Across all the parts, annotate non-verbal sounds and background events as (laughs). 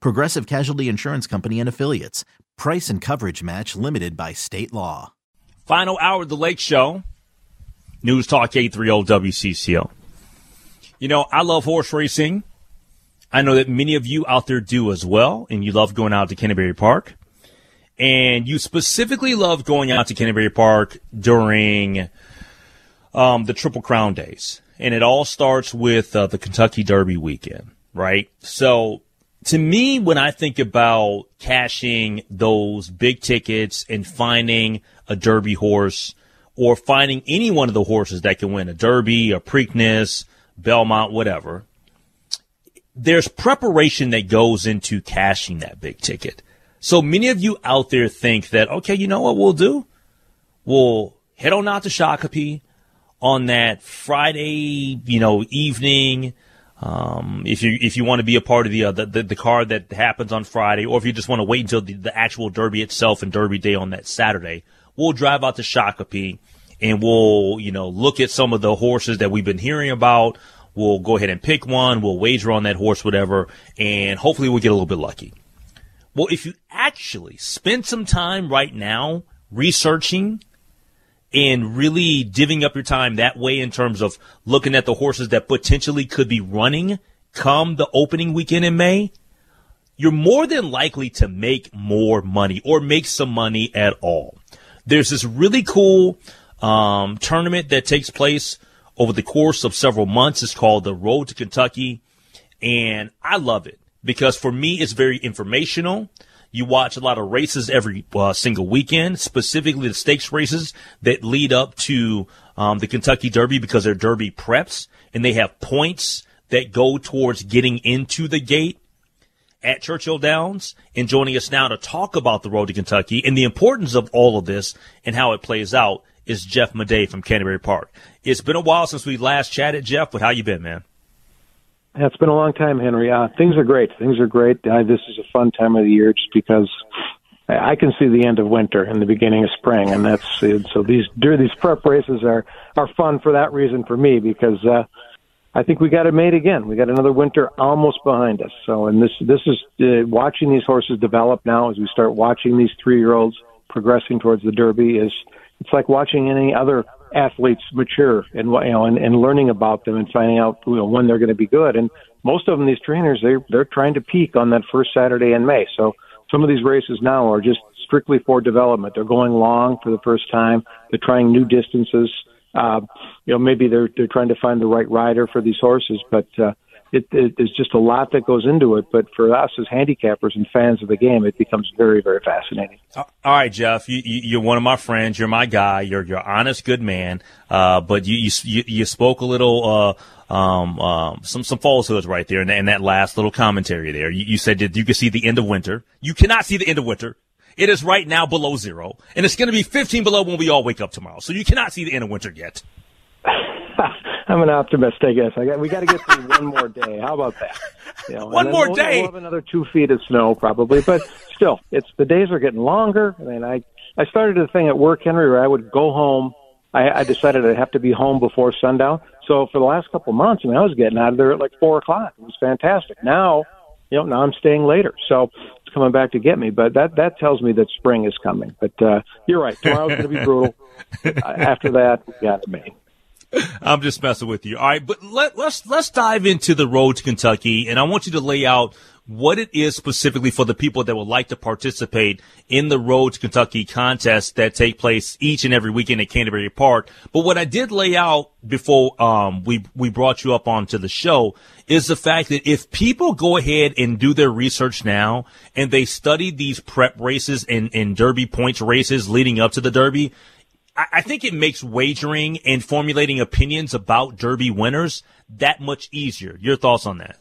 Progressive Casualty Insurance Company and Affiliates. Price and coverage match limited by state law. Final hour of the Lake Show. News Talk 830 WCCO. You know, I love horse racing. I know that many of you out there do as well, and you love going out to Canterbury Park. And you specifically love going out to Canterbury Park during um, the Triple Crown days. And it all starts with uh, the Kentucky Derby weekend, right? So to me, when I think about cashing those big tickets and finding a Derby horse or finding any one of the horses that can win a Derby, a Preakness, Belmont, whatever, there's preparation that goes into cashing that big ticket. So many of you out there think that, okay, you know what we'll do? We'll head on out to Shakopee on that Friday, you know, evening. Um, if you if you want to be a part of the, uh, the, the the that happens on Friday, or if you just want to wait until the, the actual Derby itself and Derby Day on that Saturday, we'll drive out to Shakopee and we'll you know look at some of the horses that we've been hearing about. We'll go ahead and pick one. We'll wager on that horse, whatever, and hopefully we'll get a little bit lucky. Well, if you actually spend some time right now researching and really divvying up your time that way in terms of looking at the horses that potentially could be running come the opening weekend in May, you're more than likely to make more money or make some money at all. There's this really cool um, tournament that takes place over the course of several months. It's called the Road to Kentucky, and I love it because for me, it's very informational. You watch a lot of races every uh, single weekend, specifically the stakes races that lead up to um, the Kentucky Derby because they're Derby preps and they have points that go towards getting into the gate at Churchill Downs. And joining us now to talk about the road to Kentucky and the importance of all of this and how it plays out is Jeff Maday from Canterbury Park. It's been a while since we last chatted, Jeff, but how you been, man? It's been a long time, Henry. Uh, things are great. Things are great. Uh, this is a fun time of the year just because I can see the end of winter and the beginning of spring, and that's so these these prep races are are fun for that reason for me because uh, I think we got it made again. We got another winter almost behind us. So, and this this is uh, watching these horses develop now as we start watching these three year olds progressing towards the Derby is it's like watching any other athletes mature and you know and, and learning about them and finding out you know when they're going to be good. And most of them these trainers they they're trying to peak on that first Saturday in May. So some of these races now are just strictly for development. They're going long for the first time. They're trying new distances. Uh you know maybe they're they're trying to find the right rider for these horses but uh it, it, there's just a lot that goes into it. But for us as handicappers and fans of the game, it becomes very, very fascinating. All right, Jeff, you, you, are one of my friends. You're my guy. You're you're honest, good man. Uh, but you, you you spoke a little. Uh, um, um, some some falsehoods right there, and, and that last little commentary there. You, you said that you could see the end of winter. You cannot see the end of winter. It is right now below zero, and it's going to be 15 below when we all wake up tomorrow. So you cannot see the end of winter yet. (laughs) I'm an optimist, I guess. I got, we got to get through one more day. How about that? You know, one more we'll, day. We'll have another two feet of snow probably, but still, it's the days are getting longer. I mean, I I started a thing at work, Henry, where I would go home. I, I decided I'd have to be home before sundown. So for the last couple of months, I mean, I was getting out of there at like four o'clock. It was fantastic. Now, you know, now I'm staying later. So it's coming back to get me. But that that tells me that spring is coming. But uh, you're right. Tomorrow's going to be brutal. (laughs) After that, we got May. I'm just messing with you. All right, but let, let's let's dive into the road to Kentucky, and I want you to lay out what it is specifically for the people that would like to participate in the Road to Kentucky contests that take place each and every weekend at Canterbury Park. But what I did lay out before um, we we brought you up onto the show is the fact that if people go ahead and do their research now and they study these prep races and, and Derby points races leading up to the Derby, I think it makes wagering and formulating opinions about Derby winners that much easier. Your thoughts on that?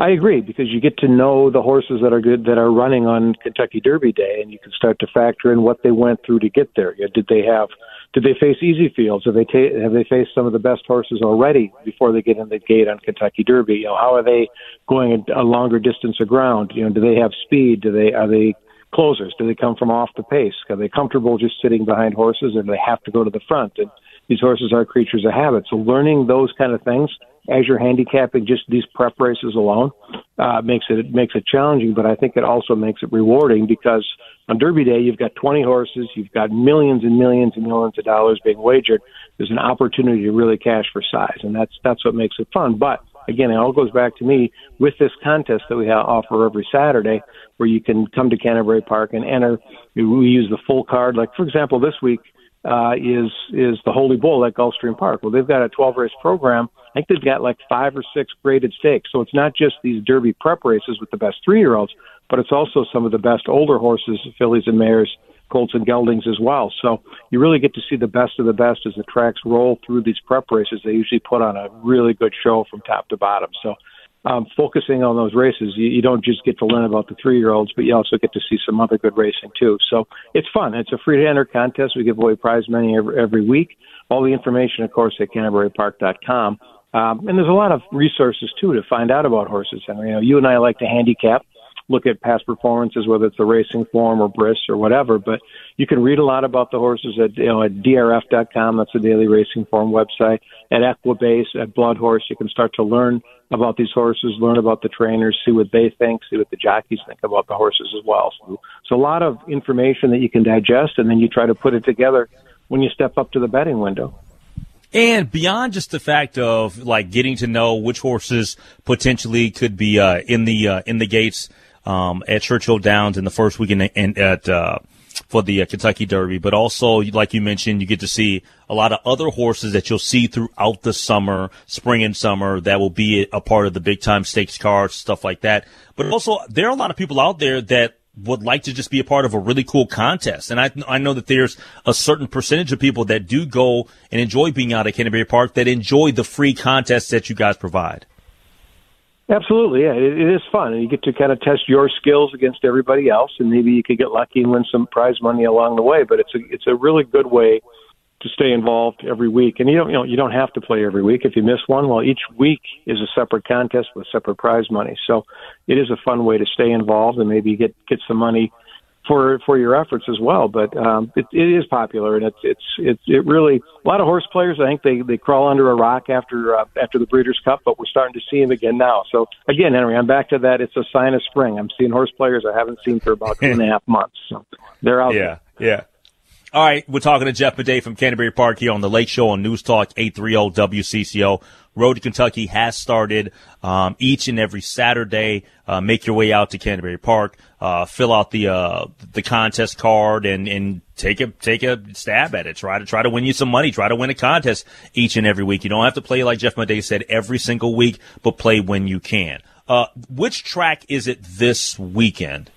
I agree because you get to know the horses that are good that are running on Kentucky Derby Day, and you can start to factor in what they went through to get there. Did they have? Did they face easy fields? Have they ta- have they faced some of the best horses already before they get in the gate on Kentucky Derby? You know, how are they going a, a longer distance of ground? You know, do they have speed? Do they are they closers? Do they come from off the pace? Are they comfortable just sitting behind horses, or do they have to go to the front? And these horses are creatures of habit. So learning those kind of things as you're handicapping just these prep races alone uh, makes it, it makes it challenging. But I think it also makes it rewarding because on Derby Day you've got 20 horses, you've got millions and millions and millions of dollars being wagered. There's an opportunity to really cash for size, and that's that's what makes it fun. But again, it all goes back to me with this contest that we have, offer every Saturday, where you can come to Canterbury Park and enter. We use the full card. Like for example, this week uh, is is the Holy Bull at Gulfstream Park. Well, they've got a 12 race program. I think they've got like five or six graded stakes. So it's not just these Derby prep races with the best three year olds, but it's also some of the best older horses, fillies and mares, colts and geldings as well. So you really get to see the best of the best as the tracks roll through these prep races. They usually put on a really good show from top to bottom. So um, focusing on those races, you, you don't just get to learn about the three year olds, but you also get to see some other good racing too. So it's fun. It's a free to enter contest. We give away prize money every, every week. All the information, of course, at CanterburyPark.com. Um, and there's a lot of resources too to find out about horses. And you know, you and I like to handicap look at past performances, whether it's the racing form or Bris or whatever. But you can read a lot about the horses at you know at drf.com. That's the daily racing form website. At Equibase, at Blood Horse, you can start to learn about these horses, learn about the trainers, see what they think, see what the jockeys think about the horses as well. So, so a lot of information that you can digest, and then you try to put it together when you step up to the betting window. And beyond just the fact of like getting to know which horses potentially could be uh, in the uh, in the gates um, at Churchill Downs in the first weekend and at uh, for the uh, Kentucky Derby, but also, like you mentioned, you get to see a lot of other horses that you'll see throughout the summer, spring and summer, that will be a part of the big time stakes cards, stuff like that. But also, there are a lot of people out there that would like to just be a part of a really cool contest. And I, I know that there's a certain percentage of people that do go and enjoy being out at Canterbury Park that enjoy the free contests that you guys provide. Absolutely, yeah. It, it is fun, and you get to kind of test your skills against everybody else, and maybe you could get lucky and win some prize money along the way. But it's a it's a really good way to stay involved every week. And you don't you know you don't have to play every week. If you miss one, well, each week is a separate contest with separate prize money. So it is a fun way to stay involved and maybe get get some money for for your efforts as well. But um, it, it is popular, and it's it's it's it really a lot of horse players. I think they they crawl under a rock after uh, after the Breeders' Cup, but we're starting to see them again now. So again, Henry, I'm back to that. It's a sign of spring. I'm seeing horse players I haven't seen for about two and a half (laughs) months. So they're out. Yeah, there. yeah. All right, we're talking to Jeff Maday from Canterbury Park here on the Lake Show on News Talk 830 WCCO. Road to Kentucky has started um, each and every Saturday. Uh, make your way out to Canterbury Park, uh, fill out the uh, the contest card, and, and take a take a stab at it. Try to try to win you some money. Try to win a contest each and every week. You don't have to play like Jeff Maday said every single week, but play when you can. Uh, which track is it this weekend?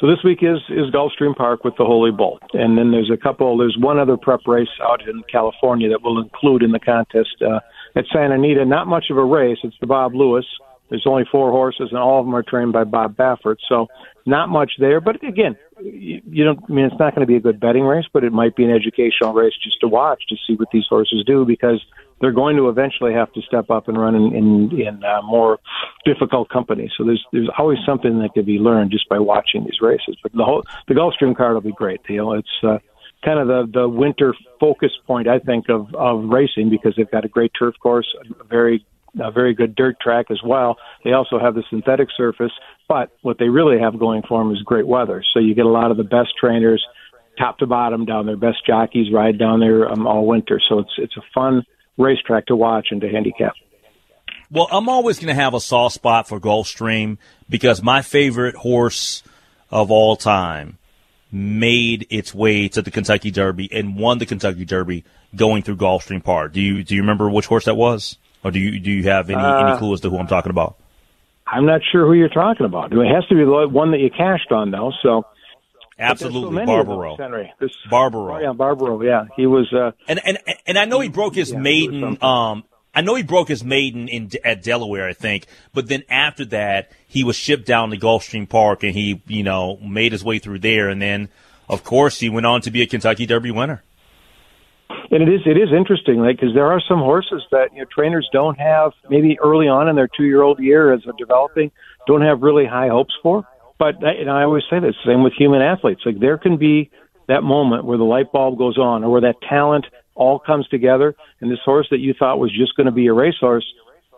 So this week is is Gulfstream Park with the Holy Bull, and then there's a couple. There's one other prep race out in California that will include in the contest uh, at Santa Anita. Not much of a race. It's the Bob Lewis. There's only four horses, and all of them are trained by Bob Baffert. So not much there. But again, you, you don't. I mean, it's not going to be a good betting race, but it might be an educational race just to watch to see what these horses do because they're going to eventually have to step up and run in in, in uh, more difficult company. So there's there's always something that could be learned just by watching these races. But the whole the Gulfstream card will be great. You know, it's uh, kind of the the winter focus point I think of of racing because they've got a great turf course, a very a very good dirt track as well. They also have the synthetic surface, but what they really have going for them is great weather. So you get a lot of the best trainers, top to bottom, down there, best jockeys ride down there um, all winter. So it's it's a fun racetrack to watch and to handicap. Well, I'm always going to have a soft spot for Gulfstream because my favorite horse of all time made its way to the Kentucky Derby and won the Kentucky Derby going through Gulfstream Park. Do you do you remember which horse that was, or do you do you have any uh, any clue as to who I'm talking about? I'm not sure who you're talking about. It has to be the one that you cashed on, though. So absolutely, so Barbaro. Henry, this, Barbaro. Oh, yeah, Barbaro. Yeah, he was. Uh, and and and I know he broke his yeah, maiden. Um, I know he broke his maiden in at Delaware, I think. But then after that, he was shipped down to Gulfstream Park, and he, you know, made his way through there, and then, of course, he went on to be a Kentucky Derby winner. And it is it is interesting, like because there are some horses that you know trainers don't have maybe early on in their two year old year as they're developing, don't have really high hopes for. But and I always say this, same with human athletes. Like there can be that moment where the light bulb goes on, or where that talent all comes together, and this horse that you thought was just going to be a racehorse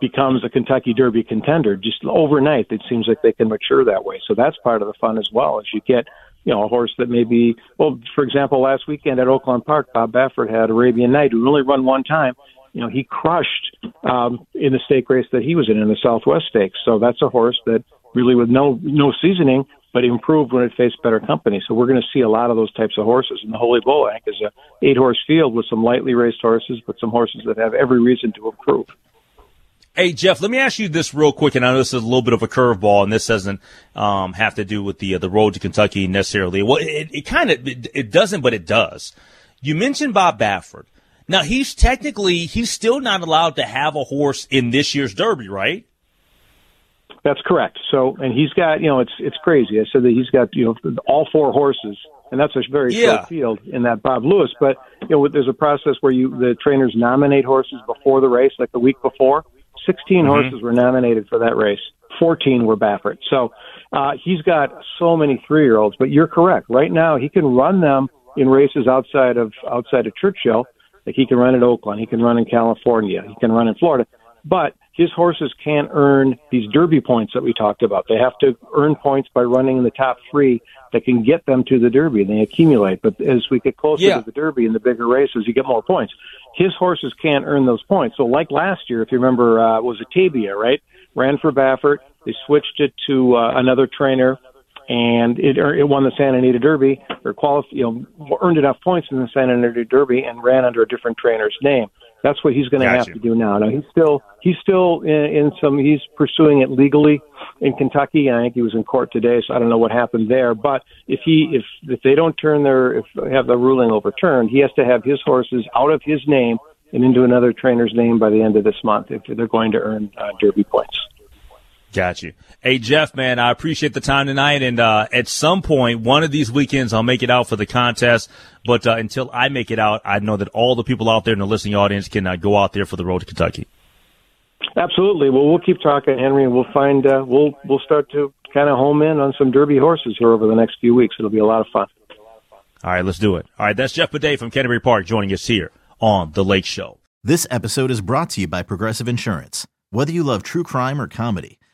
becomes a Kentucky Derby contender. Just overnight, it seems like they can mature that way. So that's part of the fun as well. As you get, you know, a horse that maybe, well, for example, last weekend at Oaklawn Park, Bob Baffert had Arabian Knight, who only run one time. You know, he crushed um, in the stake race that he was in in the Southwest Stakes. So that's a horse that really, with no no seasoning, but improved when it faced better company. So we're going to see a lot of those types of horses. And the Holy Bull, I think, is a eight horse field with some lightly raced horses, but some horses that have every reason to improve. Hey Jeff, let me ask you this real quick, and I know this is a little bit of a curveball, and this doesn't um, have to do with the uh, the road to Kentucky necessarily. Well, it, it kind of it, it doesn't, but it does. You mentioned Bob Baffert. Now he's technically he's still not allowed to have a horse in this year's Derby, right? That's correct. So, and he's got, you know, it's it's crazy. I said that he's got, you know, all four horses, and that's a very yeah. short field in that Bob Lewis. But you know, there's a process where you the trainers nominate horses before the race, like the week before. 16 mm-hmm. horses were nominated for that race. 14 were Baffert. So uh, he's got so many three year olds. But you're correct. Right now, he can run them in races outside of outside of Churchill. Like he can run at Oaklawn, he can run in California, he can run in Florida. But his horses can't earn these Derby points that we talked about. They have to earn points by running in the top three that can get them to the Derby, and they accumulate. But as we get closer yeah. to the Derby and the bigger races, you get more points. His horses can't earn those points. So, like last year, if you remember, uh, was a Taiba, right? Ran for Baffert. They switched it to uh, another trainer, and it it won the Santa Anita Derby or qualif- you know earned enough points in the Santa Anita Derby and ran under a different trainer's name. That's what he's going to gotcha. have to do now. Now he's still he's still in, in some he's pursuing it legally in Kentucky. I think he was in court today, so I don't know what happened there. But if he if if they don't turn their if they have the ruling overturned, he has to have his horses out of his name and into another trainer's name by the end of this month if they're going to earn uh, Derby points. Got you. Hey, Jeff, man, I appreciate the time tonight. And uh, at some point, one of these weekends, I'll make it out for the contest. But uh, until I make it out, I know that all the people out there in the listening audience can uh, go out there for the road to Kentucky. Absolutely. Well, we'll keep talking, Henry, and we'll find uh, we'll we'll start to kind of home in on some Derby horses here over the next few weeks. It'll be a lot of fun. All right, let's do it. All right, that's Jeff Maday from Canterbury Park joining us here on the Lake Show. This episode is brought to you by Progressive Insurance. Whether you love true crime or comedy